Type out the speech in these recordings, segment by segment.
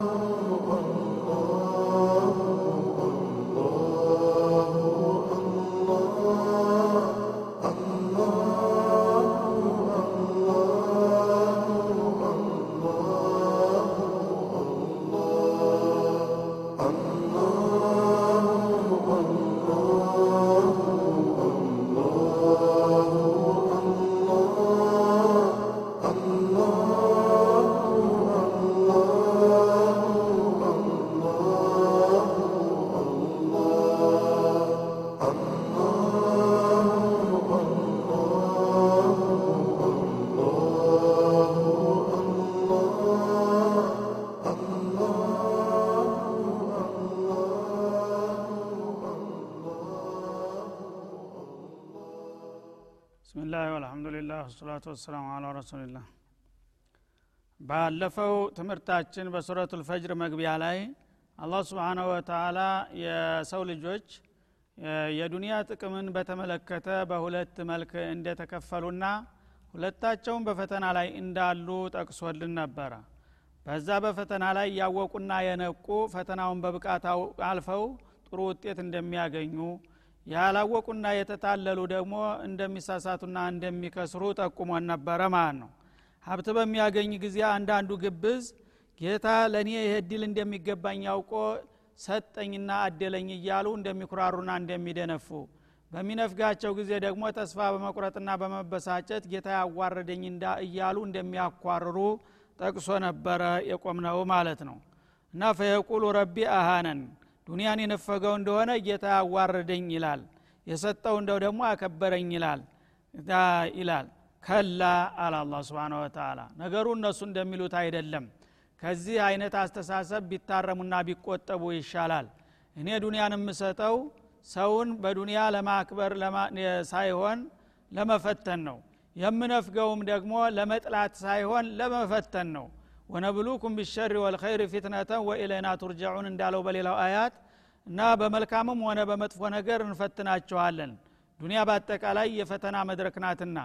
Oh. ወሰላቱ ወሰላሙ አላ ረሱሊላህ ባለፈው ትምህርታችን በሱረቱ ልፈጅር መግቢያ ላይ አላህ ስብሓናሁ ወተላ የሰው ልጆች የዱንያ ጥቅምን በተመለከተ በሁለት መልክ እንደተከፈሉና ሁለታቸውም በፈተና ላይ እንዳሉ ጠቅሶልን ነበረ። በዛ በፈተና ላይ ያወቁና የነቁ ፈተናውን በብቃት አልፈው ጥሩ ውጤት እንደሚያገኙ ያላወቁና የተታለሉ ደግሞ እንደሚሳሳቱና እንደሚከስሩ ጠቁሞን ነበረ ማለት ነው። ሀብት በሚያገኝ ጊዜ አንዳንዱ ግብዝ ጌታ ለእኔ ይህ እድል እንደሚገባኝ ያውቆ ሰጠኝና አደለኝ እያሉ እንደሚኩራሩና እንደሚደነፉ በሚነፍጋቸው ጊዜ ደግሞ ተስፋ በመቁረጥና በመበሳጨት ጌታ ያዋረደኝ እንዳ እያሉ እንደሚያኳርሩ ጠቅሶ ነበረ የቆምነው ማለት ነው። እና ፈየቁሉ ረቢ አሃነን ዱንያን የነፈገው እንደሆነ ጌታ ያዋረደኝ ይላል። የሰጠው እንደው ደግሞ አከበረኝ ይላል። ይላል። ከላ አለ አላ ስብን ወተላ ነገሩ እነሱ እንደሚሉት አይደለም። ከዚህ አይነት አስተሳሰብ ቢታረሙና ቢቆጠቡ ይሻላል። እኔ ዱንያን የምሰጠው ሰውን በዱንያ ለማክበር ሳይሆን ለመፈተን ነው። የምነፍገውም ደግሞ ለመጥላት ሳይሆን ለመፈተን ነው ወነብሉኩም ቢሸሪ ወልኸይር ፊትነተን ወኢለይና ቱርጃዑን እንዳለው በሌላው አያት እና በመልካምም ሆነ በመጥፎ ነገር እንፈትናቸዋለን ዱንያ በአጠቃላይ የፈተና መድረክ ናትና።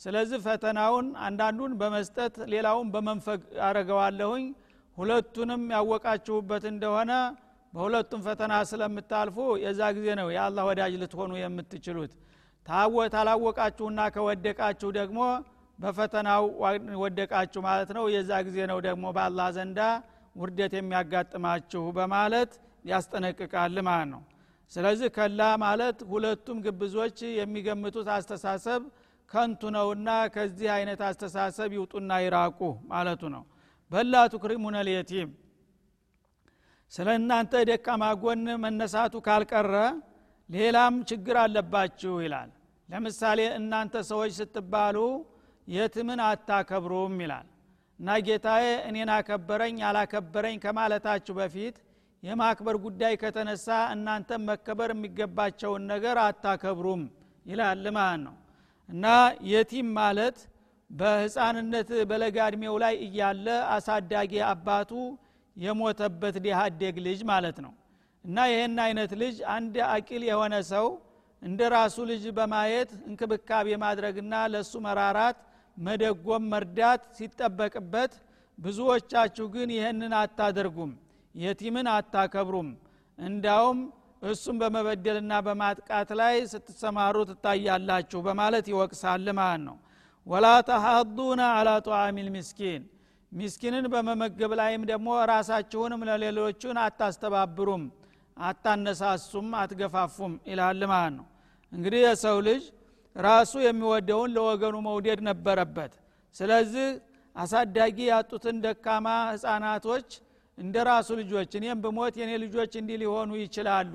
ስለዚህ ፈተናውን አንዳንዱን በመስጠት ሌላውን በመንፈግ አረገዋለሁኝ ሁለቱንም ያወቃችሁበት እንደሆነ በሁለቱም ፈተና ስለምታልፉ የዛ ጊዜ ነው የአላህ ወዳጅ ልትሆኑ የምትችሉት። ታላወቃችሁና ከወደቃችሁ ደግሞ በፈተናው ወደቃችሁ ማለት ነው። የዛ ጊዜ ነው ደግሞ በአላህ ዘንዳ ውርደት የሚያጋጥማችሁ በማለት ያስጠነቅቃል ማለት ነው። ስለዚህ ከላ ማለት ሁለቱም ግብዞች የሚገምቱት አስተሳሰብ ከንቱ ነውና ከዚህ አይነት አስተሳሰብ ይውጡና ይራቁ ማለቱ ነው። በላ ቱክሪሙነ ልየቲም ስለ እናንተ ደካማ ጎን መነሳቱ ካልቀረ ሌላም ችግር አለባችሁ ይላል። ለምሳሌ እናንተ ሰዎች ስትባሉ የትምን አታከብሩም ይላል። እና ጌታዬ እኔን አከበረኝ አላከበረኝ ከማለታችሁ በፊት የማክበር ጉዳይ ከተነሳ እናንተም መከበር የሚገባቸውን ነገር አታከብሩም ይላል ማለት ነው። እና የቲም ማለት በህፃንነት በለጋ እድሜው ላይ እያለ አሳዳጊ አባቱ የሞተበት ዲሃደግ ልጅ ማለት ነው። እና ይህን አይነት ልጅ አንድ አቂል የሆነ ሰው እንደ ራሱ ልጅ በማየት እንክብካቤ ማድረግና ለእሱ መራራት መደጎም መርዳት ሲጠበቅበት ብዙዎቻችሁ ግን ይህንን አታደርጉም የቲምን አታከብሩም። እንዳውም እሱም በመበደልና በማጥቃት ላይ ስትሰማሩ ትታያላችሁ በማለት ይወቅሳል ማለት ነው። ወላ ተሀዱና አላ ጧዓሚ ልምስኪን ሚስኪንን በመመገብ ላይም ደግሞ ራሳችሁንም ለሌሎቹን አታስተባብሩም አታነሳሱም አትገፋፉም ይላል ማለት ነው። እንግዲህ የሰው ልጅ ራሱ የሚወደውን ለወገኑ መውደድ ነበረበት። ስለዚህ አሳዳጊ ያጡትን ደካማ ህፃናቶች እንደ ራሱ ልጆች እኔም ብሞት የኔ ልጆች እንዲህ ሊሆኑ ይችላሉ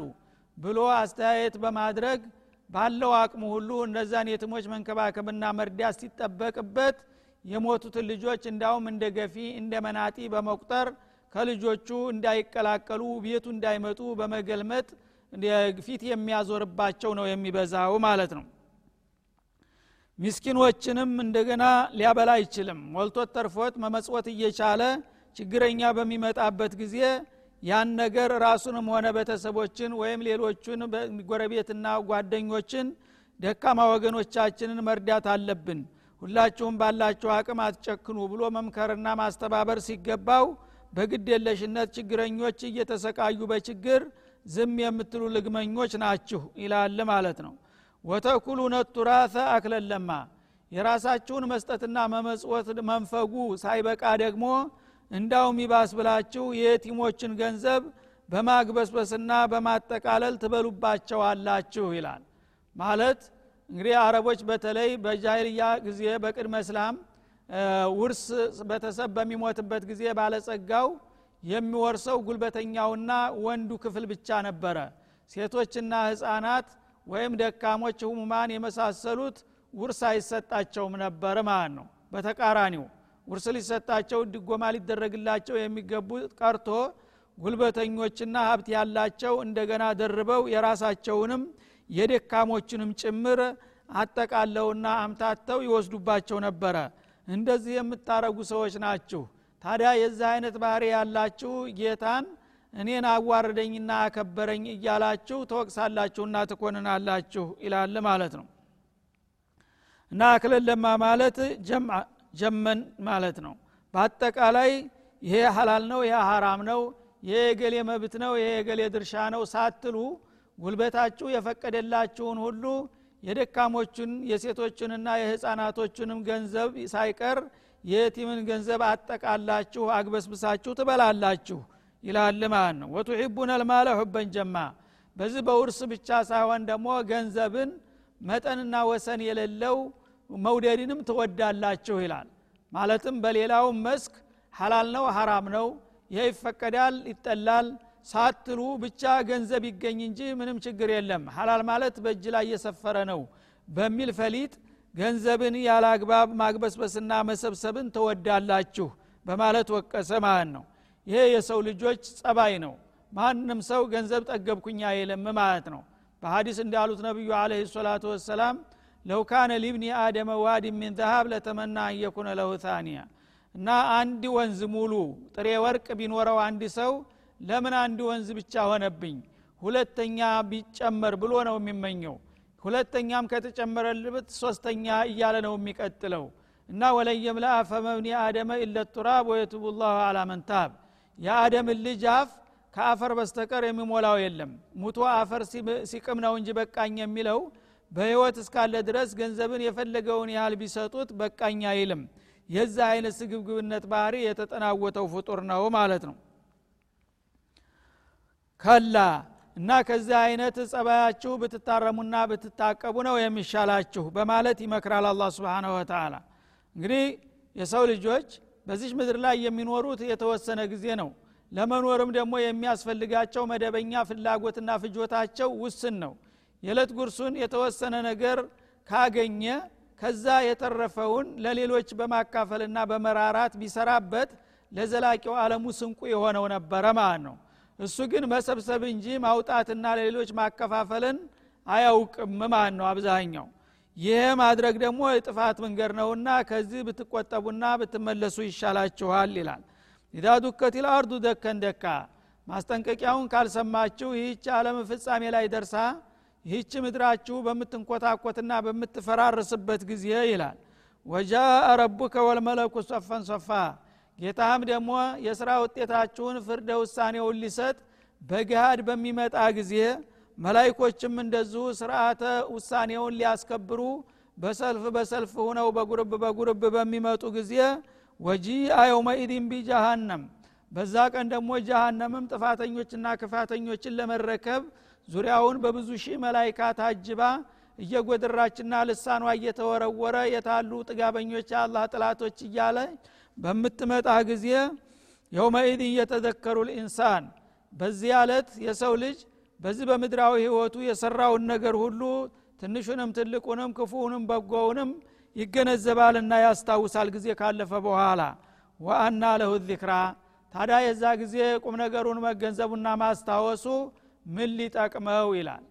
ብሎ አስተያየት በማድረግ ባለው አቅሙ ሁሉ እነዛን የትሞች መንከባከብና መርዳት ሲጠበቅበት የሞቱትን ልጆች እንዳውም እንደ ገፊ እንደ መናጢ በመቁጠር ከልጆቹ እንዳይቀላቀሉ ቤቱ እንዳይመጡ በመገልመጥ ፊት የሚያዞርባቸው ነው የሚበዛው ማለት ነው ሚስኪኖችንም እንደገና ሊያበላ አይችልም። ሞልቶት ተርፎት መመጽወት እየቻለ ችግረኛ በሚመጣበት ጊዜ ያን ነገር ራሱንም ሆነ ቤተሰቦችን ወይም ሌሎቹን ጎረቤትና ጓደኞችን ደካማ ወገኖቻችንን መርዳት አለብን። ሁላችሁም ባላችሁ አቅም አትጨክኑ ብሎ መምከርና ማስተባበር ሲገባው በግድ የለሽነት ችግረኞች እየተሰቃዩ በችግር ዝም የምትሉ ልግመኞች ናችሁ ይላል ማለት ነው ወተኩሉነ ቱራተ አክለለማ። የራሳችሁን መስጠትና መመጽወት መንፈጉ ሳይበቃ ደግሞ እንዳውም ይባስ ብላችሁ የየቲሞችን ገንዘብ በማግበስበስና በማጠቃለል ትበሉባቸዋላችሁ ይላል። ማለት እንግዲህ አረቦች በተለይ በጃይልያ ጊዜ በቅድመ እስላም ውርስ ቤተሰብ በሚሞትበት ጊዜ ባለጸጋው የሚወርሰው ጉልበተኛውና ወንዱ ክፍል ብቻ ነበረ። ሴቶችና ህፃናት ወይም ደካሞች ህሙማን የመሳሰሉት ውርስ አይሰጣቸውም ነበር ማለት ነው። በተቃራኒው ውርስ ሊሰጣቸው ድጎማ ሊደረግላቸው የሚገቡ ቀርቶ ጉልበተኞችና ሀብት ያላቸው እንደገና ደርበው የራሳቸውንም የደካሞችንም ጭምር አጠቃለውና አምታተው ይወስዱባቸው ነበረ። እንደዚህ የምታረጉ ሰዎች ናችሁ። ታዲያ የዚህ አይነት ባህሪ ያላችሁ ጌታን እኔን አዋረደኝና አከበረኝ እያላችሁ ተወቅሳላችሁና ትኮንናላችሁ ይላል ማለት ነው። እና አክለለማ ማለት ጀመን ማለት ነው። በአጠቃላይ ይሄ ሀላል ነው ይሄ ሀራም ነው የገሌ መብት ነው የገሌ ድርሻ ነው ሳትሉ ጉልበታችሁ የፈቀደላችሁን ሁሉ የደካሞችን የሴቶችንና የህፃናቶችንም ገንዘብ ሳይቀር የቲምን ገንዘብ አጠቃላችሁ አግበስብሳችሁ ትበላላችሁ ይላል ማለት ነው። ወቱሒቡን አልማለ ሁበን ጀማ። በዚህ በውርስ ብቻ ሳይሆን ደግሞ ገንዘብን መጠንና ወሰን የሌለው መውደድንም ትወዳላችሁ ይላል። ማለትም በሌላው መስክ ሐላል ነው ሐራም ነው ይህ ይፈቀዳል ይጠላል። ሳትሉ ብቻ ገንዘብ ይገኝ እንጂ ምንም ችግር የለም። ሐላል ማለት በእጅ ላይ የሰፈረ ነው በሚል ፈሊጥ ገንዘብን ያለ አግባብ ማግበስበስና መሰብሰብን ትወዳላችሁ በማለት ወቀሰ ማለት ነው ይሄ የሰው ልጆች ጸባይ ነው። ማንም ሰው ገንዘብ ጠገብኩኛ የለም ማለት ነው። በሀዲስ እንዳሉት ነቢዩ አለህ ሰላቱ ወሰላም لو كان لابن آدم واد من ذهب لتمنى أن يكون له ثانيا እና አንድ ወንዝ ሙሉ ጥሬ ወርቅ ቢኖረው አንድ ሰው ለምን አንድ ወንዝ ብቻ ሆነብኝ? ሁለተኛ ቢጨመር ብሎ ነው የሚመኘው። ሁለተኛም ከተጨመረልበት ሶስተኛ እያለ ነው የሚቀጥለው። እና ولا يملأ فم ابن آدم إلا التراب ويتوب الله على من تاب የአደምን ልጅ አፍ ከአፈር በስተቀር የሚሞላው የለም። ሙቶ አፈር ሲቅም ነው እንጂ በቃኝ የሚለው በህይወት እስካለ ድረስ ገንዘብን የፈለገውን ያህል ቢሰጡት በቃኝ አይልም። የዚህ አይነት ስግብግብነት ባህሪ የተጠናወተው ፍጡር ነው ማለት ነው። ከላ እና ከዚህ አይነት ጸባያችሁ ብትታረሙና ብትታቀቡ ነው የሚሻላችሁ በማለት ይመክራል አላ ስብን ወተላ እንግዲህ የሰው ልጆች በዚች ምድር ላይ የሚኖሩት የተወሰነ ጊዜ ነው። ለመኖርም ደግሞ የሚያስፈልጋቸው መደበኛ ፍላጎትና ፍጆታቸው ውስን ነው። የዕለት ጉርሱን የተወሰነ ነገር ካገኘ ከዛ የተረፈውን ለሌሎች በማካፈልና በመራራት ቢሰራበት ለዘላቂው ዓለሙ ስንቁ የሆነው ነበረ ማለት ነው። እሱ ግን መሰብሰብ እንጂ ማውጣትና ለሌሎች ማከፋፈልን አያውቅም ማለት ነው አብዛኛው ይሄ ማድረግ ደግሞ የጥፋት መንገድ ነውና ከዚህ ብትቆጠቡና ብትመለሱ ይሻላችኋል ይላል። ኢዛ ዱከት ልአርዱ ደከን ደካ። ማስጠንቀቂያውን ካልሰማችሁ ይህች ዓለም ፍጻሜ ላይ ደርሳ ይህች ምድራችሁ በምትንኮታኮትና በምትፈራርስበት ጊዜ ይላል። ወጃአ ረቡከ ወልመለኩ ሶፈን ሶፋ። ጌታህም ደግሞ የሥራ ውጤታችሁን ፍርደ ውሳኔውን ሊሰጥ በግሃድ በሚመጣ ጊዜ መላይኮችም እንደዚሁ ስርዓተ ውሳኔውን ሊያስከብሩ በሰልፍ በሰልፍ ሁነው በጉርብ በጉርብ በሚመጡ ጊዜ ወጂ የውመኢድን ቢጃሃንም በዛ ቀን ደግሞ ጃሃነምም ጥፋተኞችና ክፋተኞችን ለመረከብ ዙሪያውን በብዙ ሺህ መላይካ ታጅባ እየጎደራችና ልሳኗ እየተወረወረ የታሉ ጥጋበኞች የአላህ ጥላቶች እያለ በምትመጣ ጊዜ የውመኢድ እየተዘከሩ ልኢንሳን በዚህ አለት የሰው ልጅ በዚህ በምድራዊ ህይወቱ የሰራውን ነገር ሁሉ ትንሹንም ትልቁንም ክፉውንም በጎውንም ይገነዘባልና ያስታውሳል ጊዜ ካለፈ በኋላ። ወአና ለሁ ዚክራ። ታዲያ የዛ ጊዜ ቁም ነገሩን መገንዘቡና ማስታወሱ ምን ሊጠቅመው ይላል?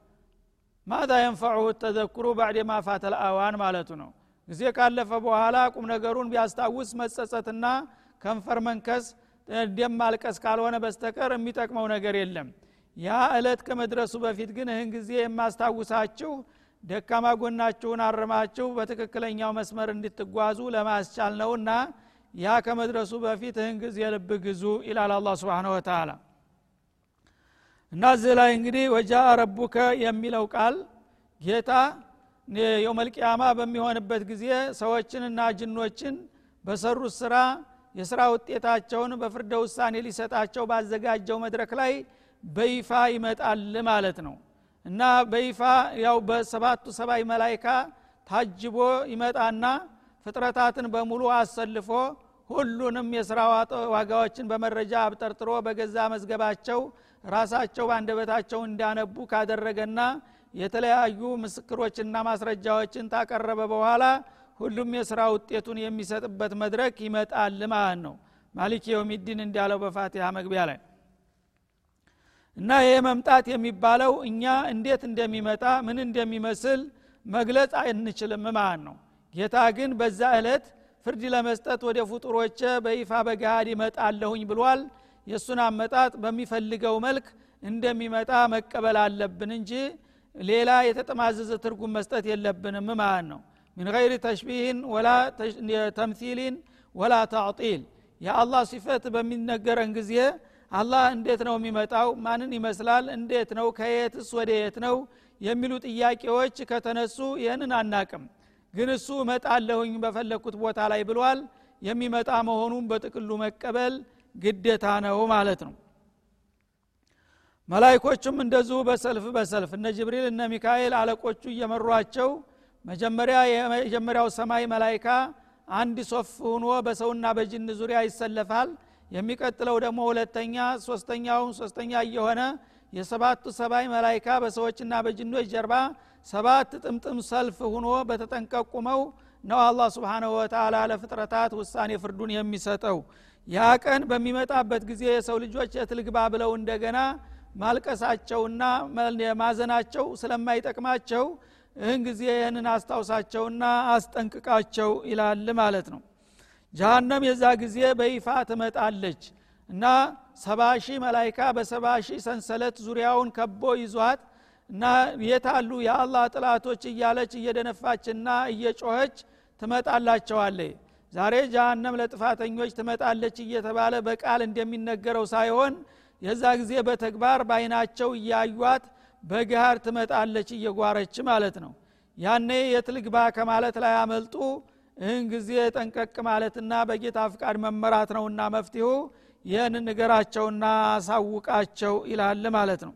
ማዛ የንፈዑሁ ተዘክሩ ባዕድ ማፋተል አዋን ማለቱ ነው። ጊዜ ካለፈ በኋላ ቁም ነገሩን ቢያስታውስ መጸጸትና ከንፈር መንከስ ደም ማልቀስ ካልሆነ በስተቀር የሚጠቅመው ነገር የለም ያ እለት ከመድረሱ በፊት ግን ይህን ጊዜ የማስታውሳችሁ ደካማ ጎናችሁን አርማችሁ በትክክለኛው መስመር እንድትጓዙ ለማስቻል ነውና ያ ከመድረሱ በፊት ይህን ጊዜ ልብ ግዙ ይላል አላ ስብን ወተላ እና እዚህ ላይ እንግዲህ ወጃ ረቡከ የሚለው ቃል ጌታ የውመልቅያማ በሚሆንበት ጊዜ ሰዎችንና ጅኖችን በሰሩት ስራ የስራ ውጤታቸውን በፍርደ ውሳኔ ሊሰጣቸው ባዘጋጀው መድረክ ላይ በይፋ ይመጣል ማለት ነው። እና በይፋ ያው በሰባቱ ሰባይ መላይካ ታጅቦ ይመጣና ፍጥረታትን በሙሉ አሰልፎ ሁሉንም የስራ ዋጋዎችን በመረጃ አብጠርጥሮ በገዛ መዝገባቸው ራሳቸው በአንደበታቸው እንዳነቡ ካደረገና የተለያዩ ምስክሮችና ማስረጃዎችን ታቀረበ በኋላ ሁሉም የስራ ውጤቱን የሚሰጥበት መድረክ ይመጣል ማለት ነው። ማሊክ የውሚዲን እንዳለው በፋቲሃ መግቢያ ላይ እና ይህ መምጣት የሚባለው እኛ እንዴት እንደሚመጣ ምን እንደሚመስል መግለጽ አንችልም ማለት ነው። ጌታ ግን በዛ ዕለት ፍርድ ለመስጠት ወደ ፍጡሮቼ በይፋ በገሃድ ይመጣለሁኝ ብሏል። የእሱን አመጣጥ በሚፈልገው መልክ እንደሚመጣ መቀበል አለብን እንጂ ሌላ የተጠማዘዘ ትርጉም መስጠት የለብንም ማለት ነው። ምን ገይር ተሽቢህን ወላ ተምሲሊን ወላ ታዕጢል የአላህ ሲፈት በሚነገረን ጊዜ አላህ እንዴት ነው የሚመጣው? ማንን ይመስላል? እንዴት ነው? ከየትስ ወደ የት ነው? የሚሉ ጥያቄዎች ከተነሱ ይህንን አናቅም። ግን እሱ እመጣለሁኝ በፈለግኩት ቦታ ላይ ብሏል። የሚመጣ መሆኑን በጥቅሉ መቀበል ግዴታ ነው ማለት ነው። መላይኮቹም እንደዚሁ በሰልፍ በሰልፍ እነ ጅብሪል እነ ሚካኤል አለቆቹ እየመሯቸው መጀመሪያ የመጀመሪያው ሰማይ መላይካ አንድ ሶፍ ሁኖ በሰውና በጅን ዙሪያ ይሰለፋል የሚቀጥለው ደግሞ ሁለተኛ ሶስተኛውን ሶስተኛ እየሆነ የሰባቱ ሰባይ መላይካ በሰዎችና በጅኖች ጀርባ ሰባት ጥምጥም ሰልፍ ሁኖ በተጠንቀቁመው ነው አላህ ስብንሁ ወተላ ለፍጥረታት ውሳኔ ፍርዱን የሚሰጠው። ያ ቀን በሚመጣበት ጊዜ የሰው ልጆች የትልግባ ብለው እንደገና ማልቀሳቸውና ማዘናቸው ስለማይጠቅማቸው ይህን ጊዜ ይህንን አስታውሳቸውና አስጠንቅቃቸው ይላል ማለት ነው ጃሃንም የዛ ጊዜ በይፋ ትመጣለች እና ሰባ ሺህ መላይካ በሰባ ሺህ ሰንሰለት ዙሪያውን ከቦ ይዟት እና የታሉ የአላህ ጥላቶች እያለች እየደነፋችና እየጮኸች ትመጣላቸዋለች። ዛሬ ጃሃንም ለጥፋተኞች ትመጣለች እየተባለ በቃል እንደሚነገረው ሳይሆን የዛ ጊዜ በተግባር በአይናቸው እያዩት በግሃር ትመጣለች እየጓረች ማለት ነው። ያኔ የትልግባ ከማለት ላይ አመልጡ ይህን ጊዜ ጠንቀቅ ማለትና በጌታ ፍቃድ መመራት ነውና መፍትሁ ይህን ንገራቸውና አሳውቃቸው ይላል ማለት ነው።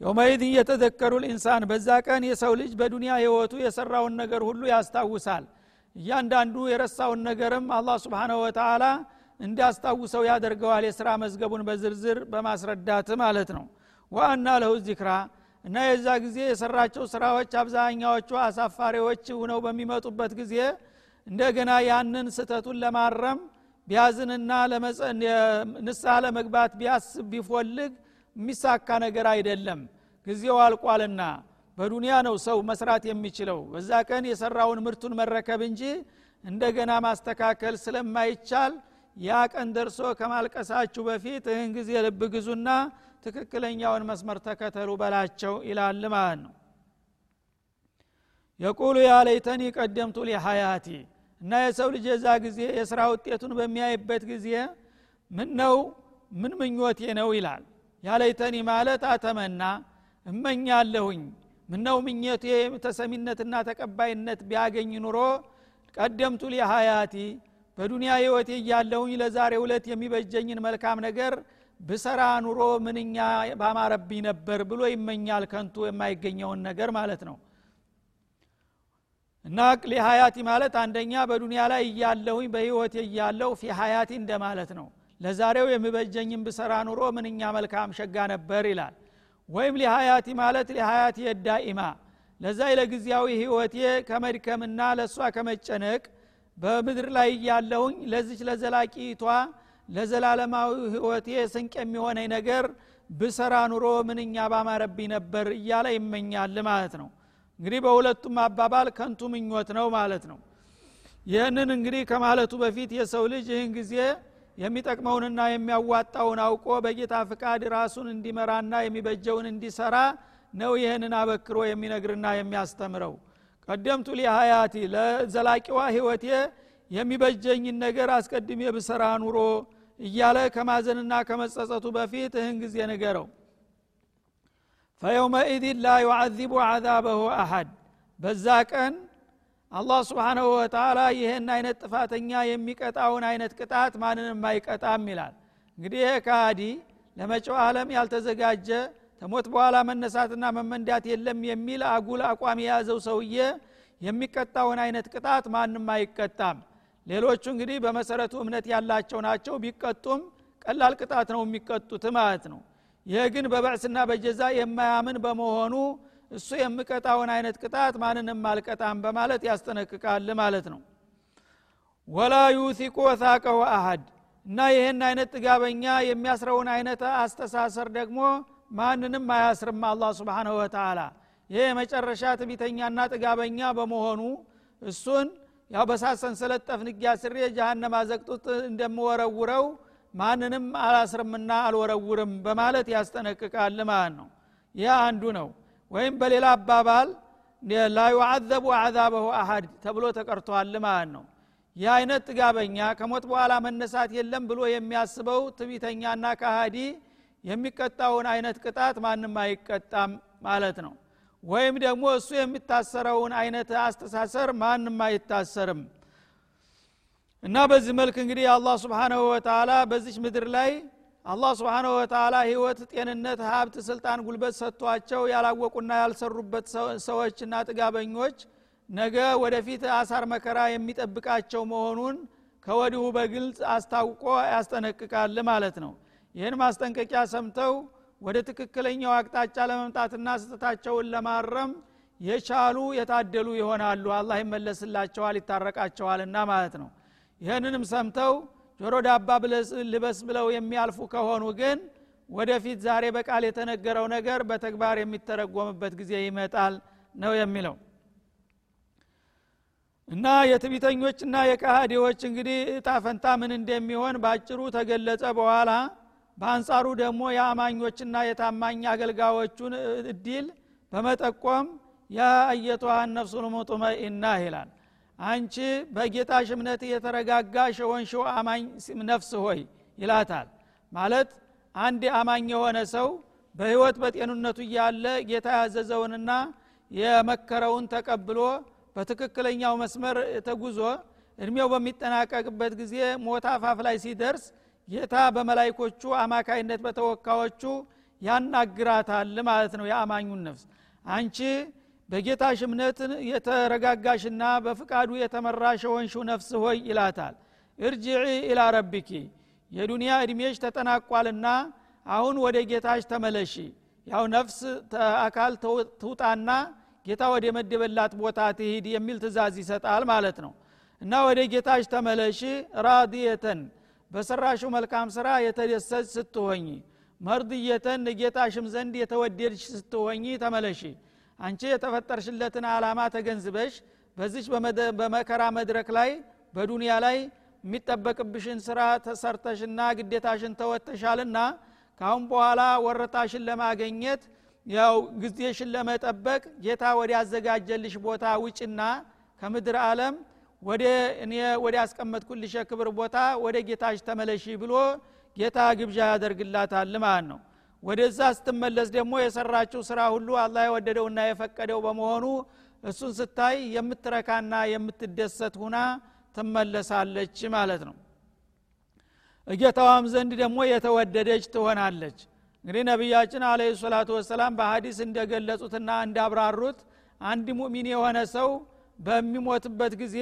የውመይድ እየተዘከሩ ልኢንሳን በዛ ቀን የሰው ልጅ በዱንያ ህይወቱ የሰራውን ነገር ሁሉ ያስታውሳል። እያንዳንዱ የረሳውን ነገርም አላህ ስብንሁ ወተላ እንዲያስታውሰው ያደርገዋል። የስራ መዝገቡን በዝርዝር በማስረዳት ማለት ነው። ዋአና ለሁ ዚክራ እና የዛ ጊዜ የሰራቸው ስራዎች አብዛኛዎቹ አሳፋሪዎች ሁነው በሚመጡበት ጊዜ እንደገና ያንን ስተቱን ለማረም ቢያዝንና ንስሐ ለመግባት ቢያስብ ቢፎልግ የሚሳካ ነገር አይደለም። ጊዜው አልቋልና በዱንያ ነው ሰው መስራት የሚችለው። በዛ ቀን የሰራውን ምርቱን መረከብ እንጂ እንደገና ማስተካከል ስለማይቻል ያ ቀን ደርሶ ከማልቀሳችሁ በፊት ይህን ጊዜ ልብ ግዙና ትክክለኛውን መስመር ተከተሉ በላቸው ይላል ማለት ነው። የቁሉ ያ ለይተኒ ቀደምቱ ሊሐያቲ እና የሰው ልጅ የዛ ጊዜ የስራ ውጤቱን በሚያይበት ጊዜ ምን ነው ምን ምኞቴ ነው ይላል። ያለይተኒ ማለት አተመና እመኛለሁኝ። ምነው ምኞቴ? ተሰሚነትና ተቀባይነት ቢያገኝ ኑሮ ቀደምቱ ሊሀያቲ በዱንያ ህይወቴ እያለሁኝ ለዛሬ ሁለት የሚበጀኝን መልካም ነገር ብሰራ ኑሮ ምንኛ ባማረብኝ ነበር ብሎ ይመኛል ከንቱ የማይገኘውን ነገር ማለት ነው። እና ሊሀያቲ ማለት አንደኛ በዱንያ ላይ እያለሁኝ በህይወቴ እያለሁ ፊ ሀያቲ እንደማለት ነው። ለዛሬው የሚበጀኝን ብሰራ ኑሮ ምንኛ መልካም ሸጋ ነበር ይላል። ወይም ሊሀያቲ ማለት ሊሀያቲ የዳኢማ ለዛ ለጊዜያዊ ህይወቴ ከመድከምና ለእሷ ከመጨነቅ በምድር ላይ እያለሁኝ ለዚች ለዘላቂቷ ለዘላለማዊ ህይወቴ ስንቅ የሚሆነኝ ነገር ብሰራ ኑሮ ምንኛ ባማረብኝ ነበር እያለ ይመኛል ማለት ነው። እንግዲህ በሁለቱም አባባል ከንቱ ምኞት ነው ማለት ነው። ይህንን እንግዲህ ከማለቱ በፊት የሰው ልጅ ይህን ጊዜ የሚጠቅመውንና የሚያዋጣውን አውቆ በጌታ ፍቃድ ራሱን እንዲመራና የሚበጀውን እንዲሰራ ነው ይህንን አበክሮ የሚነግርና የሚያስተምረው። ቀደምቱ ሊሀያቲ ለዘላቂዋ ህይወቴ የሚበጀኝን ነገር አስቀድሜ ብሰራ ኑሮ እያለ ከማዘንና ከመጸጸቱ በፊት እህን ጊዜ ንገረው። ፈየውመኢድን ላ ዩዓዚቡ ዓዛበሁ አሐድ። በዛ ቀን አላህ ስብሓናሁ ወተላ ይህን አይነት ጥፋተኛ የሚቀጣውን አይነት ቅጣት ማንንም አይቀጣም ይላል። እንግዲህ ይሄ ካዲ ለመጪው ዓለም ያልተዘጋጀ ተሞት በኋላ መነሳትና መመንዳት የለም የሚል አጉል አቋም የያዘው ሰውዬ የሚቀጣውን አይነት ቅጣት ማንም አይቀጣም ሌሎቹ እንግዲህ በመሰረቱ እምነት ያላቸው ናቸው። ቢቀጡም ቀላል ቅጣት ነው የሚቀጡት ማለት ነው። ይህ ግን በበዕስና በጀዛ የማያምን በመሆኑ እሱ የምቀጣውን አይነት ቅጣት ማንንም አልቀጣም በማለት ያስጠነቅቃል ማለት ነው። ወላ ዩሲቁ ወሳቀሁ አሀድ እና ይህን አይነት ጥጋበኛ የሚያስረውን አይነት አስተሳሰር ደግሞ ማንንም አያስርም አላ ስብንሁ ወተላ ይህ የመጨረሻ ትቢተኛና ጥጋበኛ በመሆኑ እሱን ያው በሳት ሰንሰለት ጠፍንጊያ ስሬ ጀሃነም አዘቅጡት እንደምወረውረው ማንንም አላስርምና አልወረውርም በማለት ያስጠነቅቃል ማለት ነው። ይህ አንዱ ነው። ወይም በሌላ አባባል ላ ዩዓዘቡ አዛበሁ አሀድ ተብሎ ተቀርቷል ማለት ነው። ይህ አይነት ጥጋበኛ ከሞት በኋላ መነሳት የለም ብሎ የሚያስበው ትቢተኛና ካሃዲ የሚቀጣውን አይነት ቅጣት ማንም አይቀጣም ማለት ነው ወይም ደግሞ እሱ የሚታሰረውን አይነት አስተሳሰር ማንም አይታሰርም። እና በዚህ መልክ እንግዲህ አላህ ስብሓናሁ ወተላ በዚች ምድር ላይ አላህ ስብሓናሁ ወተላ ህይወት ጤንነት ሀብት ስልጣን ጉልበት ሰጥቷቸው ያላወቁና ያልሰሩበት ሰዎችና ጥጋበኞች ነገ ወደፊት አሳር መከራ የሚጠብቃቸው መሆኑን ከወዲሁ በግልጽ አስታውቆ ያስጠነቅቃል ማለት ነው። ይህን ማስጠንቀቂያ ሰምተው ወደ ትክክለኛው አቅጣጫ ለመምጣትና ስህተታቸውን ለማረም የቻሉ የታደሉ ይሆናሉ። አላህ ይመለስላቸዋል ይታረቃቸዋልና ማለት ነው። ይህንንም ሰምተው ጆሮ ዳባ ልበስ ብለው የሚያልፉ ከሆኑ ግን ወደፊት ዛሬ በቃል የተነገረው ነገር በተግባር የሚተረጎምበት ጊዜ ይመጣል ነው የሚለው። እና የትቢተኞችና የካሃዲዎች እንግዲህ እጣ ፈንታ ምን እንደሚሆን በአጭሩ ተገለጸ በኋላ በአንጻሩ ደግሞ የአማኞችና የታማኝ አገልጋዮቹን እድል በመጠቆም ያ አየቱሃን ነፍሱል ሙጥመኢና ይላል። አንቺ በጌታሽ እምነት የተረጋጋሽ የሆንሽው አማኝ ነፍስ ሆይ ይላታል። ማለት አንድ አማኝ የሆነ ሰው በህይወት በጤንነቱ እያለ ጌታ ያዘዘውንና የመከረውን ተቀብሎ በትክክለኛው መስመር ተጉዞ እድሜው በሚጠናቀቅበት ጊዜ ሞት አፋፍ ላይ ሲደርስ ጌታ በመላይኮቹ አማካይነት በተወካዮቹ ያናግራታል ማለት ነው የአማኙን ነፍስ። አንቺ በጌታሽ እምነት የተረጋጋሽና በፍቃዱ የተመራሽ የሆንሽው ነፍስ ሆይ ይላታል። እርጅዒ ኢላ ረቢኪ የዱንያ እድሜሽ ተጠናቋልና አሁን ወደ ጌታሽ ተመለሺ። ያው ነፍስ አካል ትውጣና ጌታ ወደ መደበላት ቦታ ትሂድ የሚል ትእዛዝ ይሰጣል ማለት ነው። እና ወደ ጌታሽ ተመለሺ ራዲየተን በሰራሽው መልካም ስራ የተደሰች ስትሆኝ መርድየተን ጌታሽም ዘንድ የተወደድሽ ስትሆኝ ተመለሺ። አንቺ የተፈጠርሽለትን አላማ ተገንዝበሽ በዚች በመከራ መድረክ ላይ በዱንያ ላይ የሚጠበቅብሽን ስራ ተሰርተሽና ግዴታሽን ተወጥሻልና ካሁን በኋላ ወረታሽን ለማገኘት ያው ጊዜሽን ለመጠበቅ ጌታ ወደ ያዘጋጀልሽ ቦታ ውጭና ከምድር አለም ወደ እኔ ወደ ያስቀመጥኩልሽ የክብር ቦታ ወደ ጌታሽ ተመለሺ ብሎ ጌታ ግብዣ ያደርግላታል ማለት ነው። ወደዛ ስትመለስ ደግሞ የሰራችው ስራ ሁሉ አላህ የወደደውና የፈቀደው በመሆኑ እሱን ስታይ የምትረካና የምትደሰት ሁና ትመለሳለች ማለት ነው። እጌታዋም ዘንድ ደግሞ የተወደደች ትሆናለች። እንግዲህ ነቢያችን አለ ሰላቱ ወሰላም በሀዲስ እንደገለጹትና እንዳብራሩት አንድ ሙእሚን የሆነ ሰው በሚሞትበት ጊዜ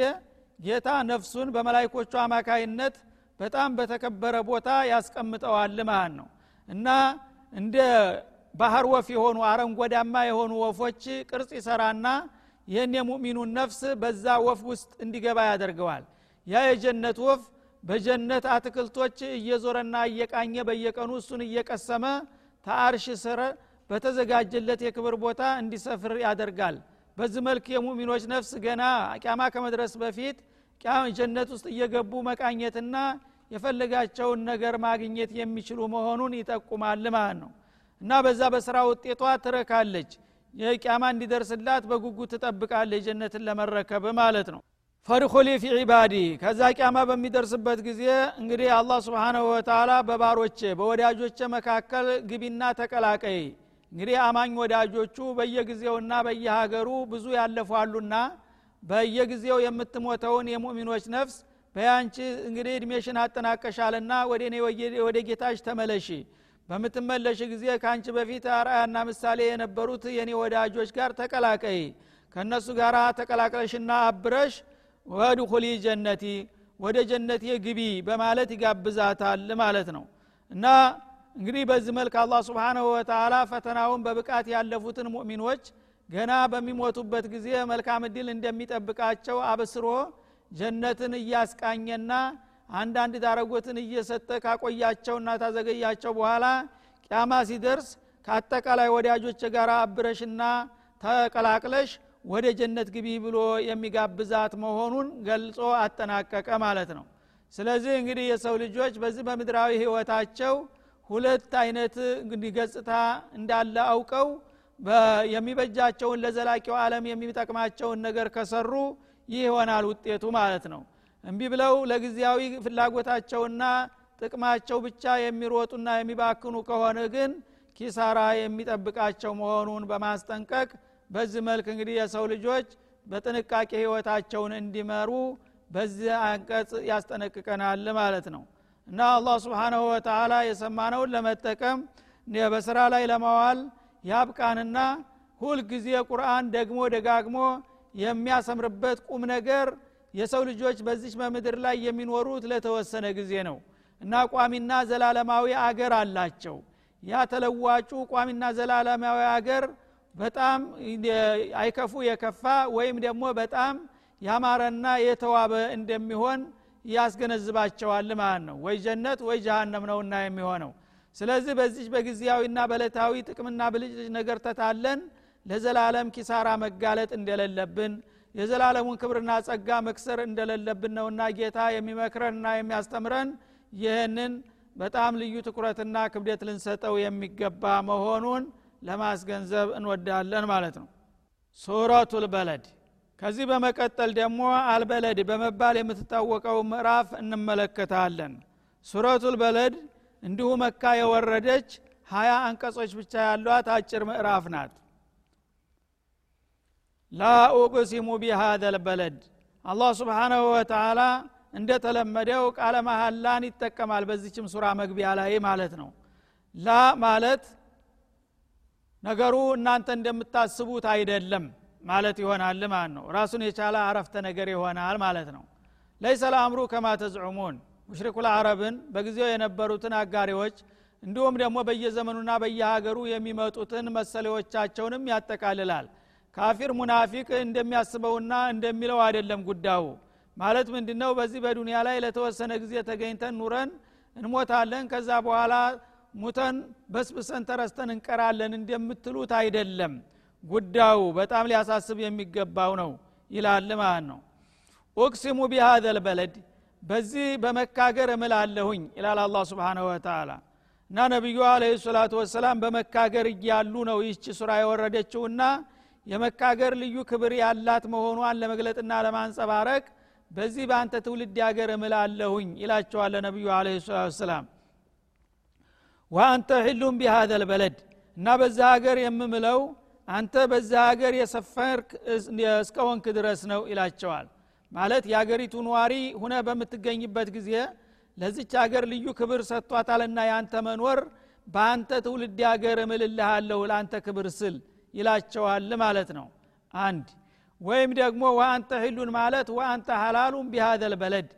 ጌታ ነፍሱን በመላይኮቹ አማካይነት በጣም በተከበረ ቦታ ያስቀምጠዋል ማለት ነው። እና እንደ ባህር ወፍ የሆኑ አረንጓዳማ የሆኑ ወፎች ቅርጽ ይሰራና ይህን የሙእሚኑን ነፍስ በዛ ወፍ ውስጥ እንዲገባ ያደርገዋል። ያ የጀነት ወፍ በጀነት አትክልቶች እየዞረና እየቃኘ በየቀኑ እሱን እየቀሰመ ተአርሽ ስር በተዘጋጀለት የክብር ቦታ እንዲሰፍር ያደርጋል በዚህ መልክ የሙሚኖች ነፍስ ገና ቂያማ ከመድረስ በፊት ጀነት ውስጥ እየገቡ መቃኘትና የፈለጋቸውን ነገር ማግኘት የሚችሉ መሆኑን ይጠቁማል ማለት ነው። እና በዛ በስራ ውጤቷ ትረካለች። የቂያማ እንዲደርስላት በጉጉት ትጠብቃለች ጀነትን ለመረከብ ማለት ነው። ፈድኩሊ ፊ ዒባዲ ከዛ ቂያማ በሚደርስበት ጊዜ እንግዲህ አላህ ስብሓናሁ ወተላ በባሮቼ በወዳጆቼ መካከል ግቢና ተቀላቀይ እንግዲህ አማኝ ወዳጆቹ በየጊዜውና በየሀገሩ ብዙ ያለፏሉና በየጊዜው የምትሞተውን የሙእሚኖች ነፍስ በያንቺ እንግዲህ እድሜሽን አጠናቀሻልና ወደ እኔ ወደ ጌታሽ ተመለሺ። በምትመለሽ ጊዜ ከአንቺ በፊት አርአያና ምሳሌ የነበሩት የኔ ወዳጆች ጋር ተቀላቀይ። ከእነሱ ጋር ተቀላቅለሽና አብረሽ ወድኩሊ ጀነቲ ወደ ጀነቴ ግቢ በማለት ይጋብዛታል ማለት ነው። እና እንግዲህ በዚህ መልክ አላህ ስብሓንሁ ወተላ ፈተናውን በብቃት ያለፉትን ሙእሚኖች ገና በሚሞቱበት ጊዜ መልካም እድል እንደሚጠብቃቸው አብስሮ ጀነትን እያስቃኘና አንዳንድ ዳረጎትን እየሰጠ ካቆያቸውና ታዘገያቸው በኋላ ቅያማ ሲደርስ ከአጠቃላይ ወዳጆች ጋር አብረሽና ተቀላቅለሽ ወደ ጀነት ግቢ ብሎ የሚጋብዛት መሆኑን ገልጾ አጠናቀቀ ማለት ነው። ስለዚህ እንግዲህ የሰው ልጆች በዚህ በምድራዊ ህይወታቸው ሁለት አይነት ገጽታ እንዳለ አውቀው የሚበጃቸውን ለዘላቂው ዓለም የሚጠቅማቸውን ነገር ከሰሩ ይህ ይሆናል ውጤቱ ማለት ነው። እምቢ ብለው ለጊዜያዊ ፍላጎታቸውና ጥቅማቸው ብቻ የሚሮጡና የሚባክኑ ከሆነ ግን ኪሳራ የሚጠብቃቸው መሆኑን በማስጠንቀቅ በዚህ መልክ እንግዲህ የሰው ልጆች በጥንቃቄ ህይወታቸውን እንዲመሩ በዚህ አንቀጽ ያስጠነቅቀናል ማለት ነው እና አላህ ስብሓናሁ ወተላ የሰማነውን ለመጠቀም በስራ ላይ ለማዋል ያብቃንና ሁልጊዜ ቁርአን ደግሞ ደጋግሞ የሚያሰምርበት ቁም ነገር የሰው ልጆች በዚች በምድር ላይ የሚኖሩት ለተወሰነ ጊዜ ነው። እና ቋሚና ዘላለማዊ አገር አላቸው። ያ ተለዋጩ ቋሚና ዘላለማዊ አገር በጣም አይከፉ የከፋ ወይም ደግሞ በጣም ያማረና የተዋበ እንደሚሆን ያስገነዝባቸዋል ማለት ነው። ወይ ጀነት ወይ ጀሃነም ነውና የሚሆነው። ስለዚህ በዚህ በጊዜያዊና በለታዊ ጥቅምና ብልጭልጭ ነገር ተታለን ለዘላለም ኪሳራ መጋለጥ እንደሌለብን የዘላለሙን ክብርና ጸጋ መክሰር እንደሌለብን ነውና ጌታ የሚመክረንና የሚያስተምረን ይህንን በጣም ልዩ ትኩረትና ክብደት ልንሰጠው የሚገባ መሆኑን ለማስገንዘብ እንወዳለን ማለት ነው። ሱረቱል በለድ ከዚህ በመቀጠል ደግሞ አልበለድ በመባል የምትታወቀው ምዕራፍ እንመለከታለን። ሱረቱል በለድ እንዲሁ መካ የወረደች ሀያ አንቀጾች ብቻ ያሏት አጭር ምዕራፍ ናት። ላ ኡቅሲሙ ቢሃዘ ልበለድ አላህ ስብሓናሁ ወተላ እንደተለመደው ቃለ መሐላን ይጠቀማል በዚችም ሱራ መግቢያ ላይ ማለት ነው። ላ ማለት ነገሩ እናንተ እንደምታስቡት አይደለም ማለት ይሆናል ማለት ነው። ራሱን የቻለ አረፍተ ነገር ይሆናል ማለት ነው። ለይሰ ለአምሩ ከማ ተዝዑሙን። ሙሽሪኩ ልአረብን በጊዜው የነበሩትን አጋሪዎች እንዲሁም ደግሞ በየዘመኑና በየሀገሩ የሚመጡትን መሰሌዎቻቸውንም ያጠቃልላል። ካፊር ሙናፊቅ እንደሚያስበውና እንደሚለው አይደለም ጉዳዩ። ማለት ምንድነው? በዚህ በዱንያ ላይ ለተወሰነ ጊዜ ተገኝተን ኑረን እንሞታለን። ከዛ በኋላ ሙተን በስብሰን ተረስተን እንቀራለን እንደምትሉት አይደለም ጉዳዩ በጣም ሊያሳስብ የሚገባው ነው ይላል ማለት ነው። ኡቅሲሙ ቢሃዘ ልበለድ በዚህ በመካገር እምላለሁኝ ይላል አላ ስብሓንሁ ወተላ እና ነቢዩ አለ ሰላቱ ወሰላም በመካገር እያሉ ነው ይህች ሱራ የወረደችውና የመካገር ልዩ ክብር ያላት መሆኗን ለመግለጥና ለማንጸባረቅ በዚህ በአንተ ትውልድ ሀገር እምላለሁኝ ይላቸዋለ ነቢዩ አለ ሰላቱ ወሰላም። ወአንተ ሒሉም ቢሃዘ ልበለድ እና በዛ ሀገር የምምለው አንተ በዛ ሀገር የሰፈርክ እስከወንክ ድረስ ነው ይላቸዋል። ማለት የአገሪቱ ነዋሪ ሁነ በምትገኝበት ጊዜ ለዚች ሀገር ልዩ ክብር ሰጥቷታልና የአንተ መኖር በአንተ ትውልድ ሀገር እምልልሃለሁ ለአንተ ክብር ስል ይላቸዋል ማለት ነው። አንድ ወይም ደግሞ ወአንተ ሂሉን ማለት ወአንተ ሀላሉን ቢሃዘል በለድ።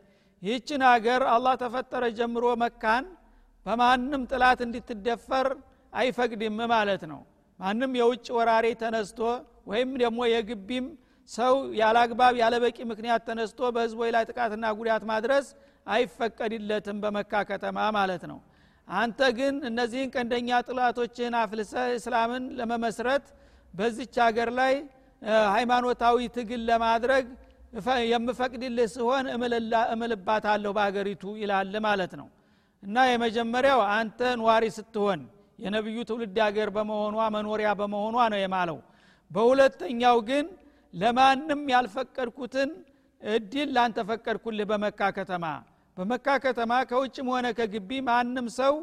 ይህችን ሀገር አላህ ተፈጠረ ጀምሮ መካን በማንም ጥላት እንድትደፈር አይፈቅድም ማለት ነው ማንም የውጭ ወራሪ ተነስቶ ወይም ደግሞ የግቢም ሰው ያላግባብ ያለበቂ ምክንያት ተነስቶ በህዝቦች ላይ ጥቃትና ጉዳት ማድረስ አይፈቀድለትም በመካ ከተማ ማለት ነው። አንተ ግን እነዚህን ቀንደኛ ጥላቶችን አፍልሰ እስላምን ለመመስረት በዚች ሀገር ላይ ሃይማኖታዊ ትግል ለማድረግ የምፈቅድልህ ሲሆን እምልባታለሁ በሀገሪቱ ይላል ማለት ነው። እና የመጀመሪያው አንተ ኗሪ ስትሆን የነቢዩ ትውልድ ሀገር በመሆኗ መኖሪያ በመሆኗ ነው የማለው። በሁለተኛው ግን ለማንም ያልፈቀድኩትን እድል ላንተ ፈቀድኩልህ በመካ ከተማ። በመካ ከተማ ከውጭም ሆነ ከግቢ ማንም ሰው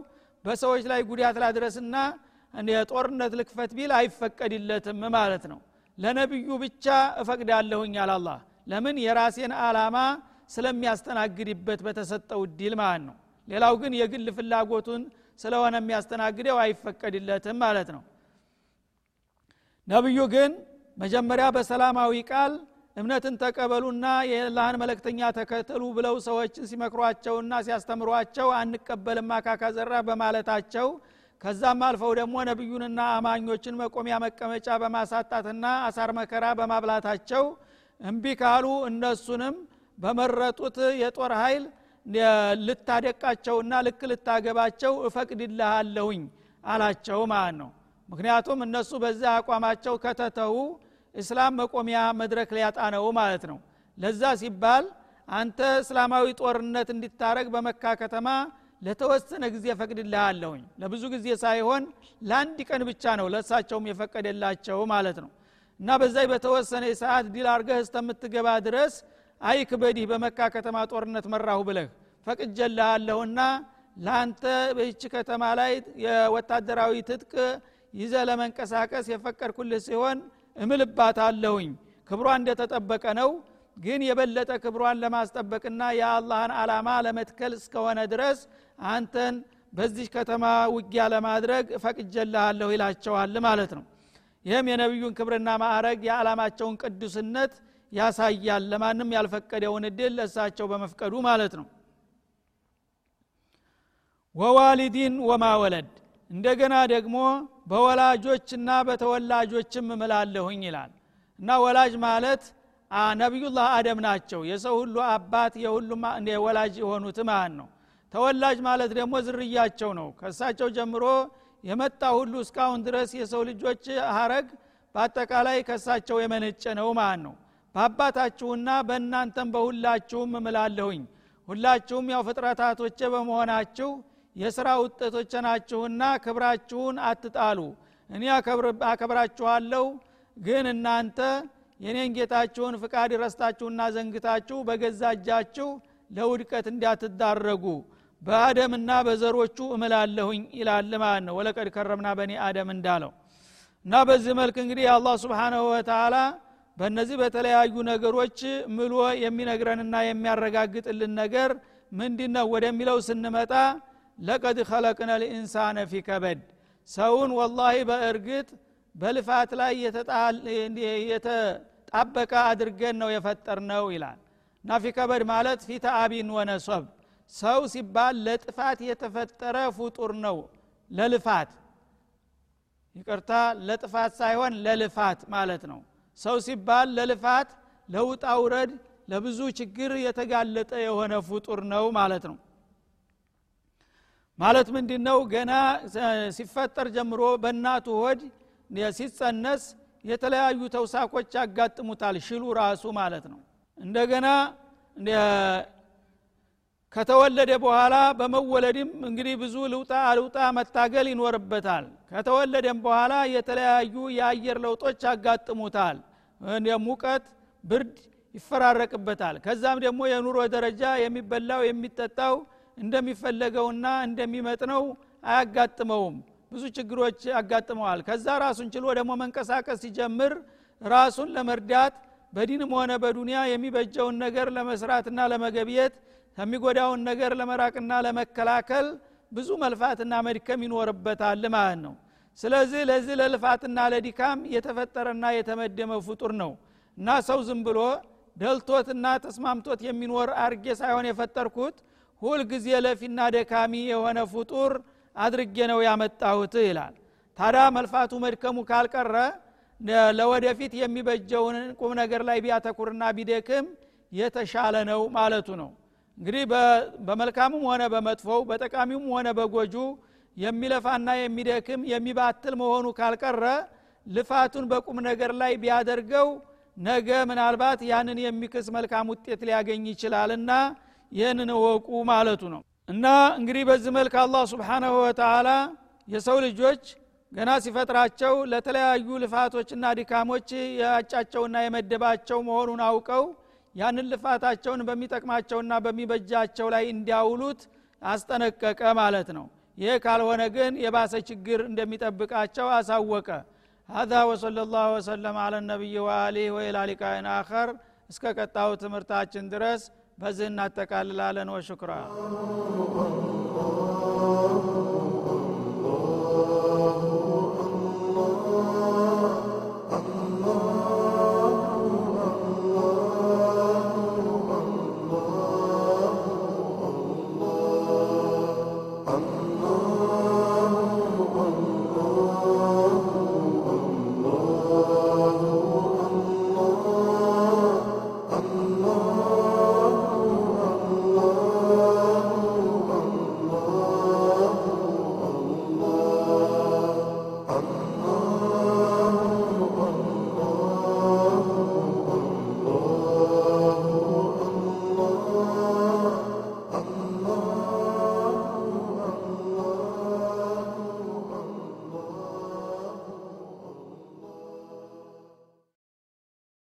በሰዎች ላይ ጉዳት ላድረስና የጦርነት ልክፈት ቢል አይፈቀድለትም ማለት ነው። ለነቢዩ ብቻ እፈቅዳለሁኝ አላላህ ለምን? የራሴን አላማ ስለሚያስተናግድበት በተሰጠው እድል ማለት ነው። ሌላው ግን የግል ፍላጎቱን ስለሆነ የሚያስተናግደው አይፈቀድለትም ማለት ነው። ነቢዩ ግን መጀመሪያ በሰላማዊ ቃል እምነትን ተቀበሉና የላህን መለክተኛ ተከተሉ ብለው ሰዎችን ሲመክሯቸውና ሲያስተምሯቸው አንቀበልም አካካ በማለታቸው ከዛም አልፈው ደግሞ ነቢዩንና አማኞችን መቆሚያ መቀመጫ በማሳጣትና አሳር መከራ በማብላታቸው እምቢ ካሉ እነሱንም በመረጡት የጦር ኃይል ልታደቃቸውና ልክ ልታገባቸው እፈቅድልሃለሁኝ አላቸው ማለት ነው። ምክንያቱም እነሱ በዛ አቋማቸው ከተተዉ እስላም መቆሚያ መድረክ ሊያጣ ነው ማለት ነው። ለዛ ሲባል አንተ እስላማዊ ጦርነት እንዲታረግ በመካ ከተማ ለተወሰነ ጊዜ ፈቅድልሃለሁኝ ለብዙ ጊዜ ሳይሆን ለአንድ ቀን ብቻ ነው ለእሳቸውም የፈቀደላቸው ማለት ነው። እና በዛይ በተወሰነ ሰዓት ዲል አርገህ እስተምትገባ ድረስ አይክበዲህ በመካ ከተማ ጦርነት መራሁ ብለህ ፈቅጀልሃለሁና ለአንተ በይቺ ከተማ ላይ የወታደራዊ ትጥቅ ይዘ ለመንቀሳቀስ የፈቀድኩልህ ሲሆን እምልባት አለሁኝ ክብሯ እንደተጠበቀ ነው። ግን የበለጠ ክብሯን ለማስጠበቅና የአላህን አላማ ለመትከል እስከሆነ ድረስ አንተን በዚህ ከተማ ውጊያ ለማድረግ ፈቅጀልሃለሁ ይላቸዋል ማለት ነው። ይህም የነቢዩን ክብርና ማዕረግ የዓላማቸውን ቅዱስነት ያሳያል። ለማንም ያልፈቀደውን እድል ለእሳቸው በመፍቀዱ ማለት ነው። ወዋሊዲን ወማ ወለድ እንደገና ደግሞ በወላጆችና በተወላጆችም እምላለሁኝ ይላል። እና ወላጅ ማለት ነቢዩላህ አደም ናቸው። የሰው ሁሉ አባት የሁሉም ወላጅ የሆኑት ማለት ነው? ተወላጅ ማለት ደግሞ ዝርያቸው ነው። ከእሳቸው ጀምሮ የመጣ ሁሉ እስካሁን ድረስ የሰው ልጆች ሀረግ በአጠቃላይ ከእሳቸው የመነጨ ነው ማለት ነው በአባታችሁና በእናንተም በሁላችሁም እምላለሁኝ። ሁላችሁም ያው ፍጥረታቶቼ በመሆናችሁ የሥራ ውጤቶች ናችሁና ክብራችሁን አትጣሉ። እኔ አከብራችኋለሁ ግን እናንተ የኔን ጌታችሁን ፍቃድ ረስታችሁና ዘንግታችሁ በገዛ እጃችሁ ለውድቀት እንዳትዳረጉ በአደምና በዘሮቹ እምላለሁኝ ይላል ማለት ነው። ወለቀድ ከረምና በኒ አደም እንዳለው እና በዚህ መልክ እንግዲህ አላህ ስብሓናሁ ወተላ በእነዚህ በተለያዩ ነገሮች ምሎ የሚነግረንና የሚያረጋግጥልን ነገር ምንድ ነው ወደሚለው ስንመጣ ለቀድ ኸለቅነ ልኢንሳነ ፊ ከበድ። ሰውን ወላሂ በእርግጥ በልፋት ላይ የተጣበቀ አድርገን ነው የፈጠር ነው ይላል። እና ፊ ከበድ ማለት ፊ ተአቢን ወነሶብ ሰው ሲባል ለጥፋት የተፈጠረ ፍጡር ነው ለልፋት። ይቅርታ ለጥፋት ሳይሆን ለልፋት ማለት ነው ሰው ሲባል ለልፋት ለውጣ ውረድ ለብዙ ችግር የተጋለጠ የሆነ ፍጡር ነው ማለት ነው። ማለት ምንድ ነው ገና ሲፈጠር ጀምሮ በእናቱ ሆድ ሲጸነስ የተለያዩ ተውሳኮች ያጋጥሙታል ሽሉ ራሱ ማለት ነው። እንደገና ከተወለደ በኋላ በመወለድም እንግዲህ ብዙ ልውጣ አልውጣ መታገል ይኖርበታል ከተወለደም በኋላ የተለያዩ የአየር ለውጦች ያጋጥሙታል ሙቀት ብርድ ይፈራረቅበታል። ከዛም ደግሞ የኑሮ ደረጃ የሚበላው የሚጠጣው እንደሚፈለገውና እንደሚመጥነው አያጋጥመውም። ብዙ ችግሮች ያጋጥመዋል ከዛ ራሱን ችሎ ደግሞ መንቀሳቀስ ሲጀምር ራሱን ለመርዳት በዲንም ሆነ በዱንያ የሚበጀውን ነገር ለመስራትና ለመገብየት ከሚጎዳውን ነገር ለመራቅና ለመከላከል ብዙ መልፋትና መድከም ይኖርበታል ማለት ነው። ስለዚህ ለዚህ ለልፋትና ለዲካም የተፈጠረና የተመደመ ፍጡር ነው። እና ሰው ዝም ብሎ ደልቶትና ተስማምቶት የሚኖር አርጌ ሳይሆን የፈጠርኩት ሁልጊዜ ለፊና ደካሚ የሆነ ፍጡር አድርጌ ነው ያመጣሁት ይላል። ታዲያ መልፋቱ መድከሙ ካልቀረ ለወደፊት የሚበጀውን ቁም ነገር ላይ ቢያተኩርና ቢደክም የተሻለ ነው ማለቱ ነው እንግዲህ በመልካሙም ሆነ በመጥፎው በጠቃሚውም ሆነ በጎጁ የሚለፋና የሚደክም የሚባትል መሆኑ ካልቀረ ልፋቱን በቁም ነገር ላይ ቢያደርገው ነገ ምናልባት ያንን የሚክስ መልካም ውጤት ሊያገኝ ይችላልና ይህንን እወቁ ማለቱ ነው። እና እንግዲህ በዚህ መልክ አላህ ስብሓናሁ ወተላ የሰው ልጆች ገና ሲፈጥራቸው ለተለያዩ ልፋቶችና ድካሞች ያጫቸውና የመደባቸው መሆኑን አውቀው ያንን ልፋታቸውን በሚጠቅማቸውና በሚበጃቸው ላይ እንዲያውሉት አስጠነቀቀ ማለት ነው ይህ ካልሆነ ግን የባሰ ችግር እንደሚጠብቃቸው አሳወቀ هذا وصلى الله وسلم على النبي وآله وإلى لقاء آخر እስከ ቀጣው ትምህርታችን ድረስ በዚህ እናጠቃልላለን ወሽክራ